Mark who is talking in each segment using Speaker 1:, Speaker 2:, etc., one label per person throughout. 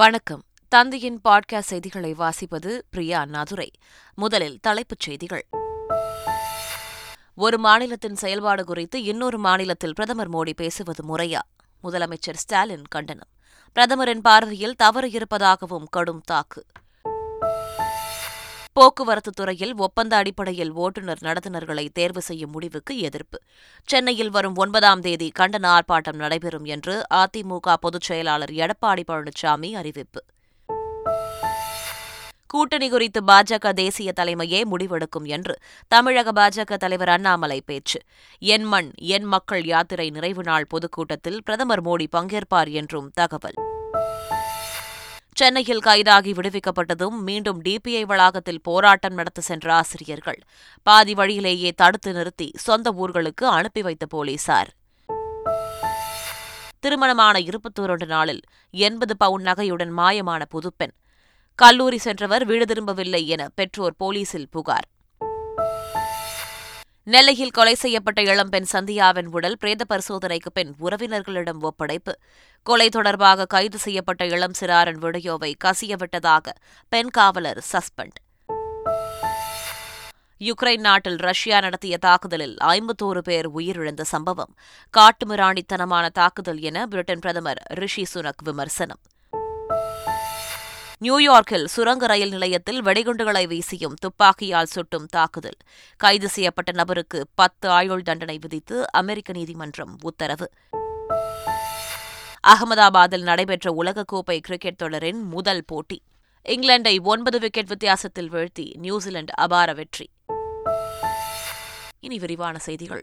Speaker 1: வணக்கம் தந்தையின் பாட்காஸ்ட் செய்திகளை வாசிப்பது பிரியா அண்ணாதுரை முதலில் தலைப்புச் செய்திகள் ஒரு மாநிலத்தின் செயல்பாடு குறித்து இன்னொரு மாநிலத்தில் பிரதமர் மோடி பேசுவது முறையா முதலமைச்சர் ஸ்டாலின் கண்டனம் பிரதமரின் பார்வையில் தவறு இருப்பதாகவும் கடும் தாக்கு போக்குவரத்து துறையில் ஒப்பந்த அடிப்படையில் ஓட்டுநர் நடத்துனர்களை தேர்வு செய்யும் முடிவுக்கு எதிர்ப்பு சென்னையில் வரும் ஒன்பதாம் தேதி கண்டன ஆர்ப்பாட்டம் நடைபெறும் என்று அதிமுக பொதுச் செயலாளர் எடப்பாடி பழனிசாமி அறிவிப்பு கூட்டணி குறித்து பாஜக தேசிய தலைமையே முடிவெடுக்கும் என்று தமிழக பாஜக தலைவர் அண்ணாமலை பேச்சு என் மண் என் மக்கள் யாத்திரை நிறைவு நாள் பொதுக்கூட்டத்தில் பிரதமர் மோடி பங்கேற்பார் என்றும் தகவல் சென்னையில் கைதாகி விடுவிக்கப்பட்டதும் மீண்டும் டிபிஐ வளாகத்தில் போராட்டம் நடத்த சென்ற ஆசிரியர்கள் பாதி வழியிலேயே தடுத்து நிறுத்தி சொந்த ஊர்களுக்கு அனுப்பி வைத்த போலீசார் திருமணமான இருபத்தோரண்டு நாளில் எண்பது பவுண்ட் நகையுடன் மாயமான புதுப்பெண் கல்லூரி சென்றவர் வீடு திரும்பவில்லை என பெற்றோர் போலீசில் புகார் நெல்லையில் கொலை செய்யப்பட்ட இளம்பெண் சந்தியாவின் உடல் பிரேத பரிசோதனைக்கு பின் உறவினர்களிடம் ஒப்படைப்பு கொலை தொடர்பாக கைது செய்யப்பட்ட இளம் சிறாரின் வீடியோவை கசியவிட்டதாக பெண் காவலர் சஸ்பெண்ட் யுக்ரைன் நாட்டில் ரஷ்யா நடத்திய தாக்குதலில் ஐம்பத்தோரு பேர் உயிரிழந்த சம்பவம் காட்டுமிராணித்தனமான தாக்குதல் என பிரிட்டன் பிரதமர் ரிஷி சுனக் விமர்சனம் நியூயார்க்கில் சுரங்க ரயில் நிலையத்தில் வெடிகுண்டுகளை வீசியும் துப்பாக்கியால் சுட்டும் தாக்குதல் கைது செய்யப்பட்ட நபருக்கு பத்து ஆயுள் தண்டனை விதித்து அமெரிக்க நீதிமன்றம் உத்தரவு அகமதாபாத்தில் நடைபெற்ற உலகக்கோப்பை கிரிக்கெட் தொடரின் முதல் போட்டி இங்கிலாந்தை ஒன்பது விக்கெட் வித்தியாசத்தில் வீழ்த்தி நியூசிலாந்து அபார வெற்றி இனி விரிவான செய்திகள்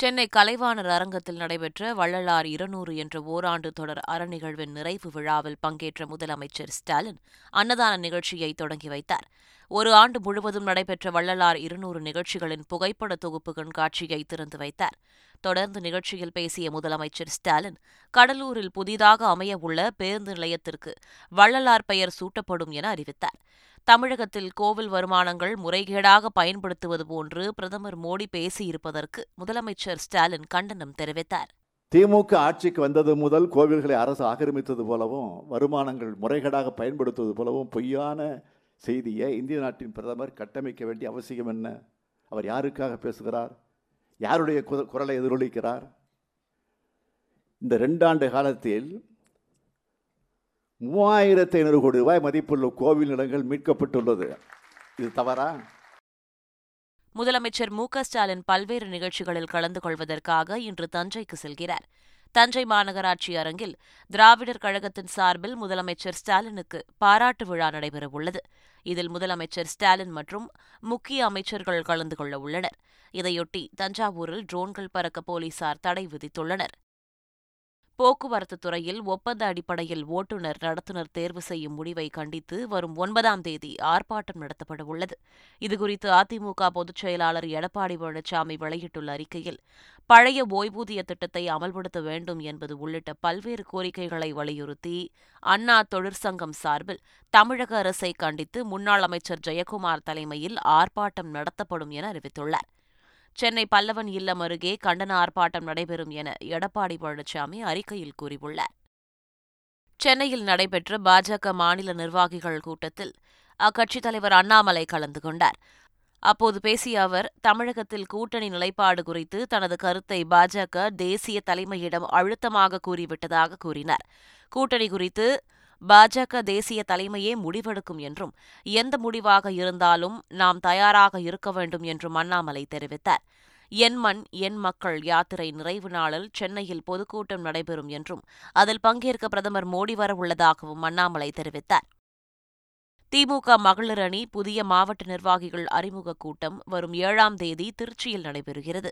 Speaker 1: சென்னை கலைவாணர் அரங்கத்தில் நடைபெற்ற வள்ளலார் இருநூறு என்ற ஓராண்டு தொடர் அறநிகழ்வின் நிறைவு விழாவில் பங்கேற்ற முதலமைச்சர் ஸ்டாலின் அன்னதான நிகழ்ச்சியை தொடங்கி வைத்தார் ஒரு ஆண்டு முழுவதும் நடைபெற்ற வள்ளலார் இருநூறு நிகழ்ச்சிகளின் புகைப்பட தொகுப்பு கண்காட்சியை திறந்து வைத்தார் தொடர்ந்து நிகழ்ச்சியில் பேசிய முதலமைச்சர் ஸ்டாலின் கடலூரில் புதிதாக அமையவுள்ள பேருந்து நிலையத்திற்கு வள்ளலார் பெயர் சூட்டப்படும் என அறிவித்தார் தமிழகத்தில் கோவில் வருமானங்கள் முறைகேடாக பயன்படுத்துவது போன்று பிரதமர் மோடி பேசியிருப்பதற்கு முதலமைச்சர் ஸ்டாலின் கண்டனம் தெரிவித்தார்
Speaker 2: திமுக ஆட்சிக்கு வந்தது முதல் கோவில்களை அரசு ஆக்கிரமித்தது போலவும் வருமானங்கள் முறைகேடாக பயன்படுத்துவது போலவும் பொய்யான செய்தியை இந்திய நாட்டின் பிரதமர் கட்டமைக்க வேண்டிய அவசியம் என்ன அவர் யாருக்காக பேசுகிறார் யாருடைய குரலை எதிரொலிக்கிறார் இந்த ரெண்டாண்டு காலத்தில் மூவாயிரத்தி ஐநூறு கோடி ரூபாய் மதிப்புள்ள கோவில் நிலங்கள் மீட்கப்பட்டுள்ளது இது தவறா
Speaker 1: முதலமைச்சர் மு க ஸ்டாலின் பல்வேறு நிகழ்ச்சிகளில் கலந்து கொள்வதற்காக இன்று தஞ்சைக்கு செல்கிறார் தஞ்சை மாநகராட்சி அரங்கில் திராவிடர் கழகத்தின் சார்பில் முதலமைச்சர் ஸ்டாலினுக்கு பாராட்டு விழா நடைபெறவுள்ளது இதில் முதலமைச்சர் ஸ்டாலின் மற்றும் முக்கிய அமைச்சர்கள் கலந்து கொள்ள உள்ளனர் இதையொட்டி தஞ்சாவூரில் ட்ரோன்கள் பறக்க போலீசார் தடை விதித்துள்ளனர் போக்குவரத்து துறையில் ஒப்பந்த அடிப்படையில் ஓட்டுநர் நடத்துனர் தேர்வு செய்யும் முடிவை கண்டித்து வரும் ஒன்பதாம் தேதி ஆர்ப்பாட்டம் நடத்தப்பட உள்ளது இதுகுறித்து அதிமுக பொதுச் செயலாளர் எடப்பாடி பழனிசாமி வெளியிட்டுள்ள அறிக்கையில் பழைய ஓய்வூதிய திட்டத்தை அமல்படுத்த வேண்டும் என்பது உள்ளிட்ட பல்வேறு கோரிக்கைகளை வலியுறுத்தி அண்ணா தொழிற்சங்கம் சார்பில் தமிழக அரசை கண்டித்து முன்னாள் அமைச்சர் ஜெயக்குமார் தலைமையில் ஆர்ப்பாட்டம் நடத்தப்படும் என அறிவித்துள்ளார் சென்னை பல்லவன் இல்லம் அருகே கண்டன ஆர்ப்பாட்டம் நடைபெறும் என எடப்பாடி பழனிசாமி அறிக்கையில் கூறியுள்ளார் சென்னையில் நடைபெற்ற பாஜக மாநில நிர்வாகிகள் கூட்டத்தில் அக்கட்சித் தலைவர் அண்ணாமலை கலந்து கொண்டார் அப்போது பேசிய அவர் தமிழகத்தில் கூட்டணி நிலைப்பாடு குறித்து தனது கருத்தை பாஜக தேசிய தலைமையிடம் அழுத்தமாக கூறிவிட்டதாக கூறினார் கூட்டணி குறித்து பாஜக தேசிய தலைமையே முடிவெடுக்கும் என்றும் எந்த முடிவாக இருந்தாலும் நாம் தயாராக இருக்க வேண்டும் என்றும் அண்ணாமலை தெரிவித்தார் என் மண் என் மக்கள் யாத்திரை நிறைவு நாளில் சென்னையில் பொதுக்கூட்டம் நடைபெறும் என்றும் அதில் பங்கேற்க பிரதமர் மோடி வரவுள்ளதாகவும் அண்ணாமலை தெரிவித்தார் திமுக மகளிர் அணி புதிய மாவட்ட நிர்வாகிகள் அறிமுக கூட்டம் வரும் ஏழாம் தேதி திருச்சியில் நடைபெறுகிறது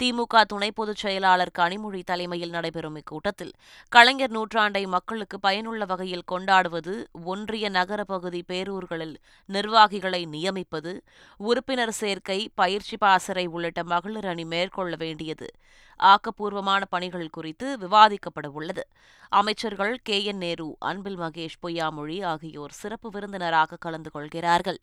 Speaker 1: திமுக துணை பொதுச் செயலாளர் கனிமொழி தலைமையில் நடைபெறும் இக்கூட்டத்தில் கலைஞர் நூற்றாண்டை மக்களுக்கு பயனுள்ள வகையில் கொண்டாடுவது ஒன்றிய நகர பகுதி பேரூர்களில் நிர்வாகிகளை நியமிப்பது உறுப்பினர் சேர்க்கை பயிற்சி பாசறை உள்ளிட்ட மகளிர் அணி மேற்கொள்ள வேண்டியது ஆக்கப்பூர்வமான பணிகள் குறித்து விவாதிக்கப்பட உள்ளது அமைச்சர்கள் கே என் நேரு அன்பில் மகேஷ் பொய்யாமொழி ஆகியோர் சிறப்பு விருந்தினராக கலந்து கொள்கிறார்கள்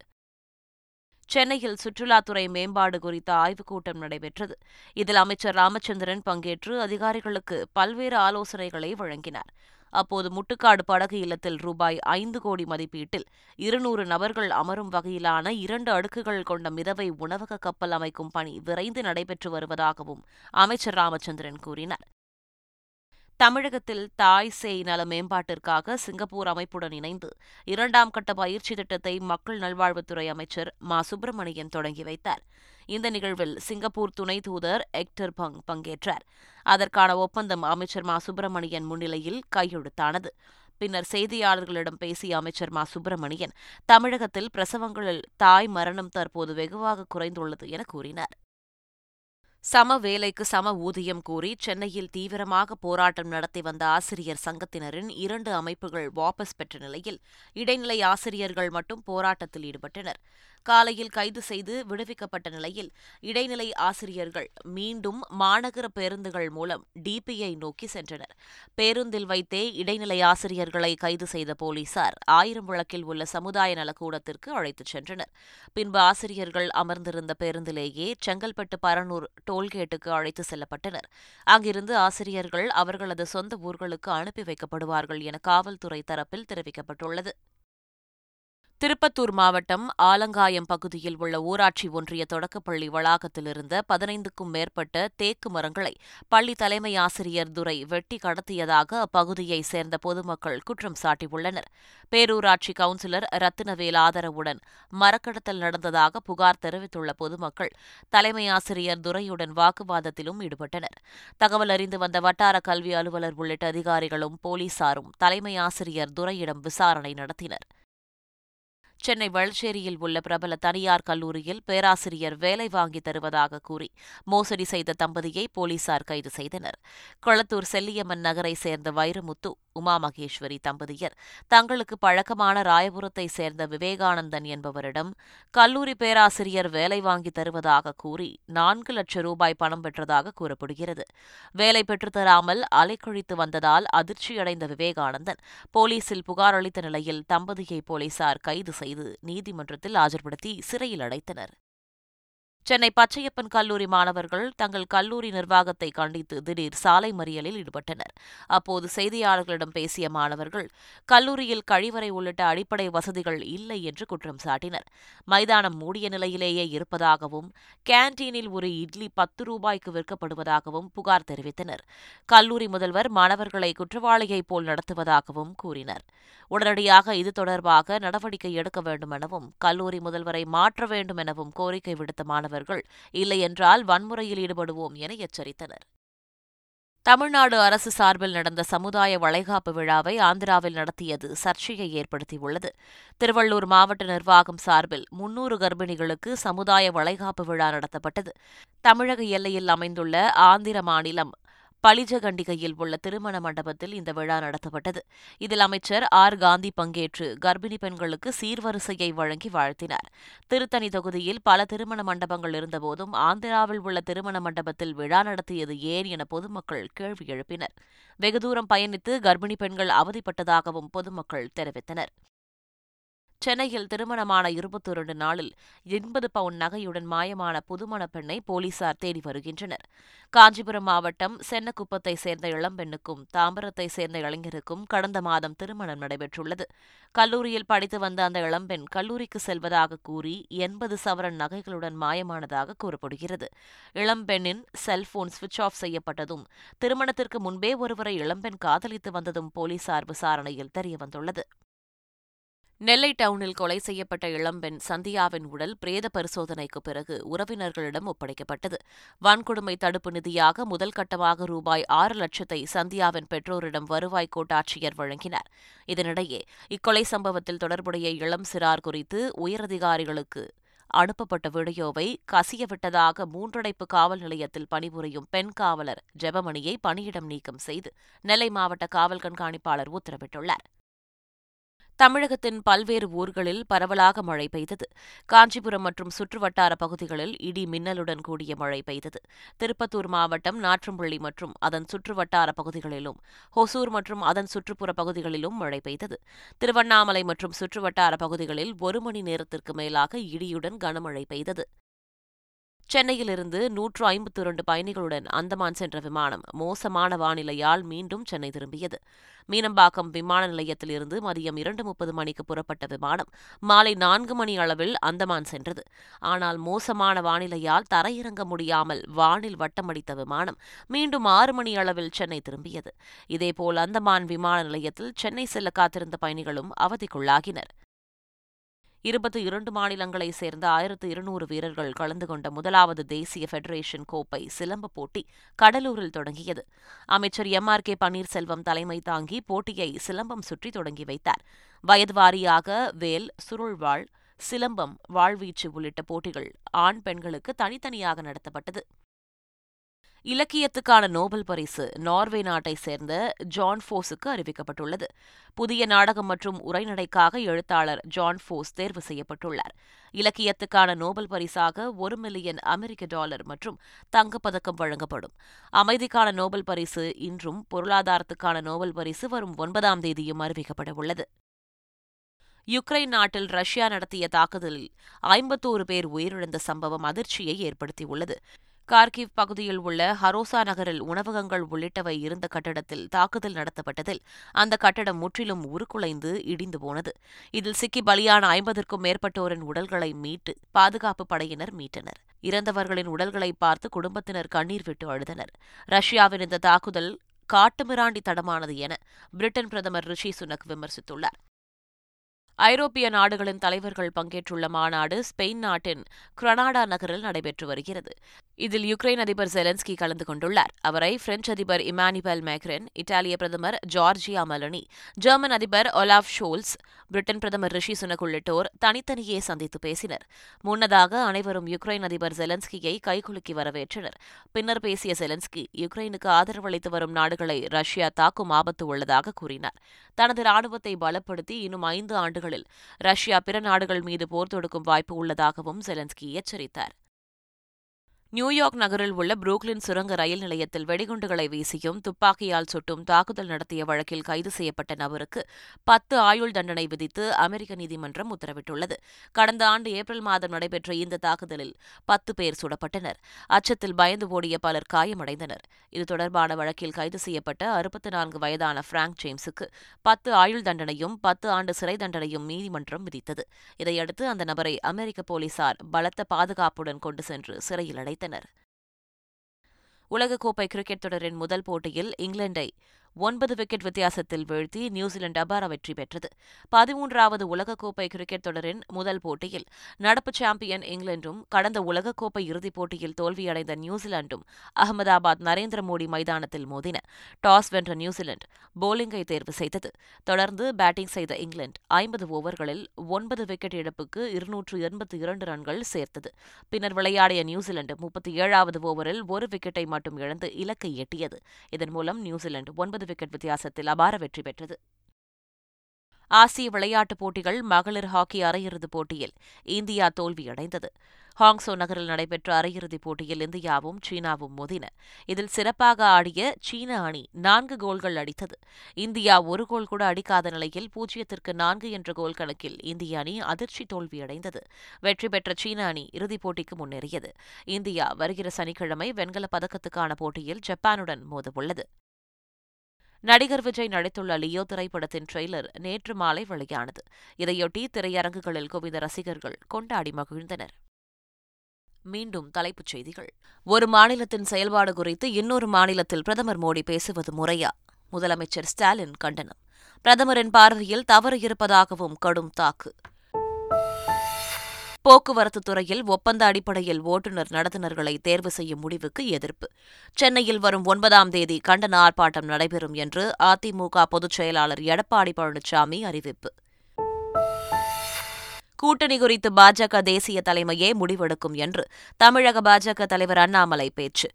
Speaker 1: சென்னையில் சுற்றுலாத்துறை மேம்பாடு குறித்த ஆய்வுக் கூட்டம் நடைபெற்றது இதில் அமைச்சர் ராமச்சந்திரன் பங்கேற்று அதிகாரிகளுக்கு பல்வேறு ஆலோசனைகளை வழங்கினார் அப்போது முட்டுக்காடு படகு இல்லத்தில் ரூபாய் ஐந்து கோடி மதிப்பீட்டில் இருநூறு நபர்கள் அமரும் வகையிலான இரண்டு அடுக்குகள் கொண்ட மிதவை உணவக கப்பல் அமைக்கும் பணி விரைந்து நடைபெற்று வருவதாகவும் அமைச்சர் ராமச்சந்திரன் கூறினார் தமிழகத்தில் தாய் சேய் நல மேம்பாட்டிற்காக சிங்கப்பூர் அமைப்புடன் இணைந்து இரண்டாம் கட்ட பயிற்சி திட்டத்தை மக்கள் நல்வாழ்வுத்துறை அமைச்சர் மா சுப்பிரமணியன் தொடங்கி வைத்தார் இந்த நிகழ்வில் சிங்கப்பூர் துணை தூதர் எக்டர் பங் பங்கேற்றார் அதற்கான ஒப்பந்தம் அமைச்சர் மா சுப்பிரமணியன் முன்னிலையில் கையெழுத்தானது பின்னர் செய்தியாளர்களிடம் பேசிய அமைச்சர் மா சுப்பிரமணியன் தமிழகத்தில் பிரசவங்களில் தாய் மரணம் தற்போது வெகுவாக குறைந்துள்ளது என கூறினார் சம வேலைக்கு சம ஊதியம் கூறி சென்னையில் தீவிரமாக போராட்டம் நடத்தி வந்த ஆசிரியர் சங்கத்தினரின் இரண்டு அமைப்புகள் வாபஸ் பெற்ற நிலையில் இடைநிலை ஆசிரியர்கள் மட்டும் போராட்டத்தில் ஈடுபட்டனர் காலையில் கைது செய்து விடுவிக்கப்பட்ட நிலையில் இடைநிலை ஆசிரியர்கள் மீண்டும் மாநகர பேருந்துகள் மூலம் டிபிஐ நோக்கி சென்றனர் பேருந்தில் வைத்தே இடைநிலை ஆசிரியர்களை கைது செய்த போலீசார் ஆயிரம் விளக்கில் உள்ள சமுதாய நலக்கூடத்திற்கு அழைத்துச் சென்றனர் பின்பு ஆசிரியர்கள் அமர்ந்திருந்த பேருந்திலேயே செங்கல்பட்டு பரனூர் டோல்கேட்டுக்கு அழைத்து செல்லப்பட்டனர் அங்கிருந்து ஆசிரியர்கள் அவர்களது சொந்த ஊர்களுக்கு அனுப்பி வைக்கப்படுவார்கள் என காவல்துறை தரப்பில் தெரிவிக்கப்பட்டுள்ளது திருப்பத்தூர் மாவட்டம் ஆலங்காயம் பகுதியில் உள்ள ஊராட்சி ஒன்றிய தொடக்கப்பள்ளி வளாகத்திலிருந்த பதினைந்துக்கும் மேற்பட்ட தேக்கு மரங்களை பள்ளி தலைமை ஆசிரியர் துரை வெட்டி கடத்தியதாக அப்பகுதியை சேர்ந்த பொதுமக்கள் குற்றம் சாட்டியுள்ளனர் பேரூராட்சி கவுன்சிலர் ரத்தினவேல் ஆதரவுடன் மரக்கடத்தல் நடந்ததாக புகார் தெரிவித்துள்ள பொதுமக்கள் தலைமை ஆசிரியர் துரையுடன் வாக்குவாதத்திலும் ஈடுபட்டனர் தகவல் அறிந்து வந்த வட்டார கல்வி அலுவலர் உள்ளிட்ட அதிகாரிகளும் போலீசாரும் தலைமை ஆசிரியர் துரையிடம் விசாரணை நடத்தினர் சென்னை வளச்சேரியில் உள்ள பிரபல தனியார் கல்லூரியில் பேராசிரியர் வேலை வாங்கி தருவதாக கூறி மோசடி செய்த தம்பதியை போலீசார் கைது செய்தனர் கொளத்தூர் செல்லியம்மன் நகரை சேர்ந்த வைரமுத்து உமா மகேஸ்வரி தம்பதியர் தங்களுக்கு பழக்கமான ராயபுரத்தை சேர்ந்த விவேகானந்தன் என்பவரிடம் கல்லூரி பேராசிரியர் வேலை வாங்கி தருவதாக கூறி நான்கு லட்சம் ரூபாய் பணம் பெற்றதாக கூறப்படுகிறது வேலை பெற்றுத்தராமல் அலைக்கழித்து வந்ததால் அதிர்ச்சியடைந்த விவேகானந்தன் போலீசில் புகார் அளித்த நிலையில் தம்பதியை போலீசார் கைது செய்தனர் செய்து நீதிமன்றத்தில் ஆஜர்படுத்தி சிறையில் அடைத்தனர் சென்னை பச்சையப்பன் கல்லூரி மாணவர்கள் தங்கள் கல்லூரி நிர்வாகத்தை கண்டித்து திடீர் சாலை மறியலில் ஈடுபட்டனர் அப்போது செய்தியாளர்களிடம் பேசிய மாணவர்கள் கல்லூரியில் கழிவறை உள்ளிட்ட அடிப்படை வசதிகள் இல்லை என்று குற்றம் சாட்டினர் மைதானம் மூடிய நிலையிலேயே இருப்பதாகவும் கேன்டீனில் ஒரு இட்லி பத்து ரூபாய்க்கு விற்கப்படுவதாகவும் புகார் தெரிவித்தனர் கல்லூரி முதல்வர் மாணவர்களை குற்றவாளியைப் போல் நடத்துவதாகவும் கூறினர் உடனடியாக இது தொடர்பாக நடவடிக்கை எடுக்க வேண்டும் எனவும் கல்லூரி முதல்வரை மாற்ற வேண்டும் எனவும் கோரிக்கை விடுத்த மாணவர் தலைவர்கள் இல்லையென்றால் வன்முறையில் ஈடுபடுவோம் என எச்சரித்தனர் தமிழ்நாடு அரசு சார்பில் நடந்த சமுதாய வளைகாப்பு விழாவை ஆந்திராவில் நடத்தியது சர்ச்சையை ஏற்படுத்தியுள்ளது திருவள்ளூர் மாவட்ட நிர்வாகம் சார்பில் முன்னூறு கர்ப்பிணிகளுக்கு சமுதாய வளைகாப்பு விழா நடத்தப்பட்டது தமிழக எல்லையில் அமைந்துள்ள ஆந்திர மாநிலம் பளிஜகண்டிகையில் உள்ள திருமண மண்டபத்தில் இந்த விழா நடத்தப்பட்டது இதில் அமைச்சர் ஆர் காந்தி பங்கேற்று கர்ப்பிணி பெண்களுக்கு சீர்வரிசையை வழங்கி வாழ்த்தினார் திருத்தணி தொகுதியில் பல திருமண மண்டபங்கள் இருந்தபோதும் ஆந்திராவில் உள்ள திருமண மண்டபத்தில் விழா நடத்தியது ஏன் என பொதுமக்கள் கேள்வி எழுப்பினர் வெகுதூரம் பயணித்து கர்ப்பிணி பெண்கள் அவதிப்பட்டதாகவும் பொதுமக்கள் தெரிவித்தனர் சென்னையில் திருமணமான இருபத்தி இரண்டு நாளில் எண்பது பவுன் நகையுடன் மாயமான புதுமண பெண்ணை போலீசார் தேடி வருகின்றனர் காஞ்சிபுரம் மாவட்டம் சென்னக்குப்பத்தை சேர்ந்த இளம்பெண்ணுக்கும் தாம்பரத்தை சேர்ந்த இளைஞருக்கும் கடந்த மாதம் திருமணம் நடைபெற்றுள்ளது கல்லூரியில் படித்து வந்த அந்த இளம்பெண் கல்லூரிக்கு செல்வதாக கூறி எண்பது சவரன் நகைகளுடன் மாயமானதாக கூறப்படுகிறது இளம்பெண்ணின் செல்போன் சுவிட்ச் ஆஃப் செய்யப்பட்டதும் திருமணத்திற்கு முன்பே ஒருவரை இளம்பெண் காதலித்து வந்ததும் போலீசார் விசாரணையில் தெரியவந்துள்ளது நெல்லை டவுனில் கொலை செய்யப்பட்ட இளம்பெண் சந்தியாவின் உடல் பிரேத பரிசோதனைக்கு பிறகு உறவினர்களிடம் ஒப்படைக்கப்பட்டது வன்கொடுமை தடுப்பு நிதியாக முதல் கட்டமாக ரூபாய் ஆறு லட்சத்தை சந்தியாவின் பெற்றோரிடம் வருவாய் கோட்டாட்சியர் வழங்கினார் இதனிடையே இக்கொலை சம்பவத்தில் தொடர்புடைய இளம் சிறார் குறித்து உயரதிகாரிகளுக்கு அனுப்பப்பட்ட வீடியோவை கசியவிட்டதாக மூன்றடைப்பு காவல் நிலையத்தில் பணிபுரியும் பெண் காவலர் ஜெபமணியை பணியிடம் நீக்கம் செய்து நெல்லை மாவட்ட காவல் கண்காணிப்பாளர் உத்தரவிட்டுள்ளார் தமிழகத்தின் பல்வேறு ஊர்களில் பரவலாக மழை பெய்தது காஞ்சிபுரம் மற்றும் சுற்றுவட்டார பகுதிகளில் இடி மின்னலுடன் கூடிய மழை பெய்தது திருப்பத்தூர் மாவட்டம் நாற்றம்பள்ளி மற்றும் அதன் சுற்றுவட்டார பகுதிகளிலும் ஹொசூர் மற்றும் அதன் சுற்றுப்புற பகுதிகளிலும் மழை பெய்தது திருவண்ணாமலை மற்றும் சுற்றுவட்டார பகுதிகளில் ஒரு மணி நேரத்திற்கு மேலாக இடியுடன் கனமழை பெய்தது சென்னையிலிருந்து நூற்று ஐம்பத்தி இரண்டு பயணிகளுடன் அந்தமான் சென்ற விமானம் மோசமான வானிலையால் மீண்டும் சென்னை திரும்பியது மீனம்பாக்கம் விமான நிலையத்தில் இருந்து மதியம் இரண்டு முப்பது மணிக்கு புறப்பட்ட விமானம் மாலை நான்கு மணி அளவில் அந்தமான் சென்றது ஆனால் மோசமான வானிலையால் தரையிறங்க முடியாமல் வானில் வட்டமடித்த விமானம் மீண்டும் ஆறு மணி அளவில் சென்னை திரும்பியது இதேபோல் அந்தமான் விமான நிலையத்தில் சென்னை செல்ல காத்திருந்த பயணிகளும் அவதிக்குள்ளாகினர் இருபத்தி இரண்டு மாநிலங்களைச் சேர்ந்த ஆயிரத்து இருநூறு வீரர்கள் கலந்து கொண்ட முதலாவது தேசிய ஃபெடரேஷன் கோப்பை சிலம்பு போட்டி கடலூரில் தொடங்கியது அமைச்சர் எம் ஆர் கே பன்னீர்செல்வம் தலைமை தாங்கி போட்டியை சிலம்பம் சுற்றி தொடங்கி வைத்தார் வயது வாரியாக வேல் சுருள்வாள் சிலம்பம் வாழ்வீச்சு உள்ளிட்ட போட்டிகள் ஆண் பெண்களுக்கு தனித்தனியாக நடத்தப்பட்டது இலக்கியத்துக்கான நோபல் பரிசு நார்வே நாட்டை சேர்ந்த ஜான் ஃபோஸுக்கு அறிவிக்கப்பட்டுள்ளது புதிய நாடகம் மற்றும் உரைநடைக்காக எழுத்தாளர் ஜான் ஃபோஸ் தேர்வு செய்யப்பட்டுள்ளார் இலக்கியத்துக்கான நோபல் பரிசாக ஒரு மில்லியன் அமெரிக்க டாலர் மற்றும் தங்கப்பதக்கம் வழங்கப்படும் அமைதிக்கான நோபல் பரிசு இன்றும் பொருளாதாரத்துக்கான நோபல் பரிசு வரும் ஒன்பதாம் தேதியும் அறிவிக்கப்பட உள்ளது யுக்ரைன் நாட்டில் ரஷ்யா நடத்திய தாக்குதலில் ஐம்பத்தோரு பேர் உயிரிழந்த சம்பவம் அதிர்ச்சியை ஏற்படுத்தியுள்ளது கார்கிவ் பகுதியில் உள்ள ஹரோசா நகரில் உணவகங்கள் உள்ளிட்டவை இருந்த கட்டடத்தில் தாக்குதல் நடத்தப்பட்டதில் அந்த கட்டடம் முற்றிலும் உருக்குலைந்து இடிந்து போனது இதில் சிக்கி பலியான ஐம்பதற்கும் மேற்பட்டோரின் உடல்களை மீட்டு பாதுகாப்பு படையினர் மீட்டனர் இறந்தவர்களின் உடல்களை பார்த்து குடும்பத்தினர் கண்ணீர் விட்டு அழுதனர் ரஷ்யாவின் இந்த தாக்குதல் காட்டுமிராண்டி தடமானது என பிரிட்டன் பிரதமர் ரிஷி சுனக் விமர்சித்துள்ளார் ஐரோப்பிய நாடுகளின் தலைவர்கள் பங்கேற்றுள்ள மாநாடு ஸ்பெயின் நாட்டின் கிரனாடா நகரில் நடைபெற்று வருகிறது இதில் யுக்ரைன் அதிபர் செலன்ஸ்கி கலந்து கொண்டுள்ளார் அவரை பிரெஞ்சு அதிபர் இமானுவேல் மேக்ரன் இத்தாலிய பிரதமர் ஜார்ஜியா மலனி ஜெர்மன் அதிபர் ஒலாஃப் ஷோல்ஸ் பிரிட்டன் பிரதமர் ரிஷி சுனக் உள்ளிட்டோர் தனித்தனியே சந்தித்து பேசினர் முன்னதாக அனைவரும் யுக்ரைன் அதிபர் செலன்ஸ்கியை கைகுலுக்கி வரவேற்றனர் பின்னர் பேசிய செலன்ஸ்கி யுக்ரைனுக்கு ஆதரவளித்து வரும் நாடுகளை ரஷ்யா தாக்கும் ஆபத்து உள்ளதாக கூறினார் தனது ராணுவத்தை பலப்படுத்தி இன்னும் ஐந்து ஆண்டுகளில் ரஷ்யா பிற நாடுகள் மீது போர் தொடுக்கும் வாய்ப்பு உள்ளதாகவும் ஜெலன்ஸ்கி எச்சரித்தார் நியூயார்க் நகரில் உள்ள புரூக்லின் சுரங்க ரயில் நிலையத்தில் வெடிகுண்டுகளை வீசியும் துப்பாக்கியால் சுட்டும் தாக்குதல் நடத்திய வழக்கில் கைது செய்யப்பட்ட நபருக்கு பத்து ஆயுள் தண்டனை விதித்து அமெரிக்க நீதிமன்றம் உத்தரவிட்டுள்ளது கடந்த ஆண்டு ஏப்ரல் மாதம் நடைபெற்ற இந்த தாக்குதலில் பத்து பேர் சுடப்பட்டனர் அச்சத்தில் பயந்து ஓடிய பலர் காயமடைந்தனர் இது தொடர்பான வழக்கில் கைது செய்யப்பட்ட அறுபத்தி நான்கு வயதான பிராங்க் ஜேம்ஸுக்கு பத்து ஆயுள் தண்டனையும் பத்து ஆண்டு சிறை தண்டனையும் நீதிமன்றம் விதித்தது இதையடுத்து அந்த நபரை அமெரிக்க போலீசார் பலத்த பாதுகாப்புடன் கொண்டு சென்று சிறையில் அடைத்தனர் அழைத்தனர் உலகக்கோப்பை கிரிக்கெட் தொடரின் முதல் போட்டியில் இங்கிலாந்தை ஒன்பது விக்கெட் வித்தியாசத்தில் வீழ்த்தி நியூசிலாந்து அபார வெற்றி பெற்றது பதிமூன்றாவது உலகக்கோப்பை கிரிக்கெட் தொடரின் முதல் போட்டியில் நடப்பு சாம்பியன் இங்கிலாந்தும் கடந்த உலகக்கோப்பை இறுதிப் போட்டியில் தோல்வியடைந்த நியூசிலாந்தும் அகமதாபாத் நரேந்திர மோடி மைதானத்தில் மோதின டாஸ் வென்ற நியூசிலாந்து போலிங்கை தேர்வு செய்தது தொடர்ந்து பேட்டிங் செய்த இங்கிலாந்து ஐம்பது ஓவர்களில் ஒன்பது விக்கெட் இழப்புக்கு இருநூற்று எண்பத்தி இரண்டு ரன்கள் சேர்த்தது பின்னர் விளையாடிய நியூசிலாந்து முப்பத்தி ஏழாவது ஓவரில் ஒரு விக்கெட்டை மட்டும் இழந்து இலக்கை எட்டியது இதன் மூலம் நியூசிலாந்து ஒன்பது விக்கெட் வித்தியாசத்தில் அபார வெற்றி பெற்றது ஆசிய விளையாட்டுப் போட்டிகள் மகளிர் ஹாக்கி அரையிறுதிப் போட்டியில் இந்தியா தோல்வியடைந்தது ஹாங்ஸோ நகரில் நடைபெற்ற அரையிறுதிப் போட்டியில் இந்தியாவும் சீனாவும் மோதின இதில் சிறப்பாக ஆடிய சீன அணி நான்கு கோல்கள் அடித்தது இந்தியா ஒரு கோல் கூட அடிக்காத நிலையில் பூஜ்ஜியத்திற்கு நான்கு என்ற கோல் கணக்கில் இந்திய அணி அதிர்ச்சி தோல்வியடைந்தது வெற்றி பெற்ற சீன அணி இறுதிப் போட்டிக்கு முன்னேறியது இந்தியா வருகிற சனிக்கிழமை வெண்கலப் பதக்கத்துக்கான போட்டியில் ஜப்பானுடன் மோதவுள்ளது நடிகர் விஜய் நடித்துள்ள லியோ திரைப்படத்தின் ட்ரெய்லர் நேற்று மாலை வெளியானது இதையொட்டி திரையரங்குகளில் குவிந்த ரசிகர்கள் கொண்டாடி மகிழ்ந்தனர் மீண்டும் தலைப்புச் செய்திகள் ஒரு மாநிலத்தின் செயல்பாடு குறித்து இன்னொரு மாநிலத்தில் பிரதமர் மோடி பேசுவது முறையா முதலமைச்சர் ஸ்டாலின் கண்டனம் பிரதமரின் பார்வையில் தவறு இருப்பதாகவும் கடும் தாக்கு போக்குவரத்து துறையில் ஒப்பந்த அடிப்படையில் ஓட்டுநர் நடத்துனர்களை தேர்வு செய்யும் முடிவுக்கு எதிர்ப்பு சென்னையில் வரும் ஒன்பதாம் தேதி கண்டன ஆர்ப்பாட்டம் நடைபெறும் என்று அதிமுக பொதுச் செயலாளர் எடப்பாடி பழனிசாமி அறிவிப்பு கூட்டணி குறித்து பாஜக தேசிய தலைமையே முடிவெடுக்கும் என்று தமிழக பாஜக தலைவர் அண்ணாமலை பேச்சு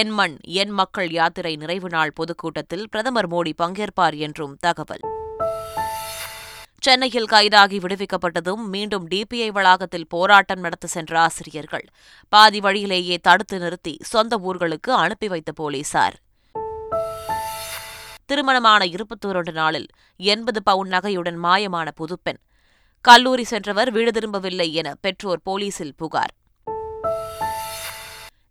Speaker 1: என் மண் என் மக்கள் யாத்திரை நிறைவு நாள் பொதுக்கூட்டத்தில் பிரதமர் மோடி பங்கேற்பார் என்றும் தகவல் சென்னையில் கைதாகி விடுவிக்கப்பட்டதும் மீண்டும் டிபிஐ வளாகத்தில் போராட்டம் நடத்த சென்ற ஆசிரியர்கள் பாதி வழியிலேயே தடுத்து நிறுத்தி சொந்த ஊர்களுக்கு அனுப்பி வைத்த போலீசார் திருமணமான இருபத்தோரண்டு நாளில் எண்பது பவுன் நகையுடன் மாயமான புதுப்பெண் கல்லூரி சென்றவர் வீடு திரும்பவில்லை என பெற்றோர் போலீசில் புகார்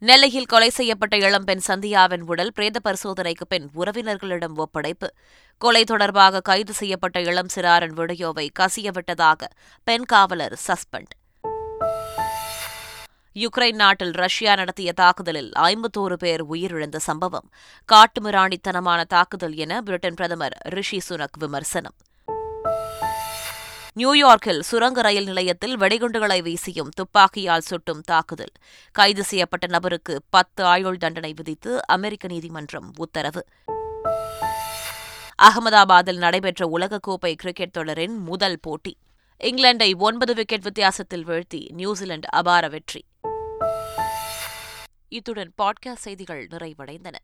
Speaker 1: நெல்லையில் கொலை செய்யப்பட்ட இளம்பெண் சந்தியாவின் உடல் பிரேத பரிசோதனைக்கு பின் உறவினர்களிடம் ஒப்படைப்பு கொலை தொடர்பாக கைது செய்யப்பட்ட இளம் சிறாரின் வீடியோவை கசியவிட்டதாக பெண் காவலர் சஸ்பெண்ட் யுக்ரைன் நாட்டில் ரஷ்யா நடத்திய தாக்குதலில் ஐம்பத்தோரு பேர் உயிரிழந்த சம்பவம் காட்டுமிராணித்தனமான தாக்குதல் என பிரிட்டன் பிரதமர் ரிஷி சுனக் விமர்சனம் நியூயார்க்கில் சுரங்க ரயில் நிலையத்தில் வெடிகுண்டுகளை வீசியும் துப்பாக்கியால் சுட்டும் தாக்குதல் கைது செய்யப்பட்ட நபருக்கு பத்து ஆயுள் தண்டனை விதித்து அமெரிக்க நீதிமன்றம் உத்தரவு அகமதாபாத்தில் நடைபெற்ற உலகக்கோப்பை கிரிக்கெட் தொடரின் முதல் போட்டி இங்கிலாந்தை ஒன்பது விக்கெட் வித்தியாசத்தில் வீழ்த்தி நியூசிலாந்து அபார வெற்றி இத்துடன் பாட்காஸ்ட் செய்திகள் நிறைவடைந்தன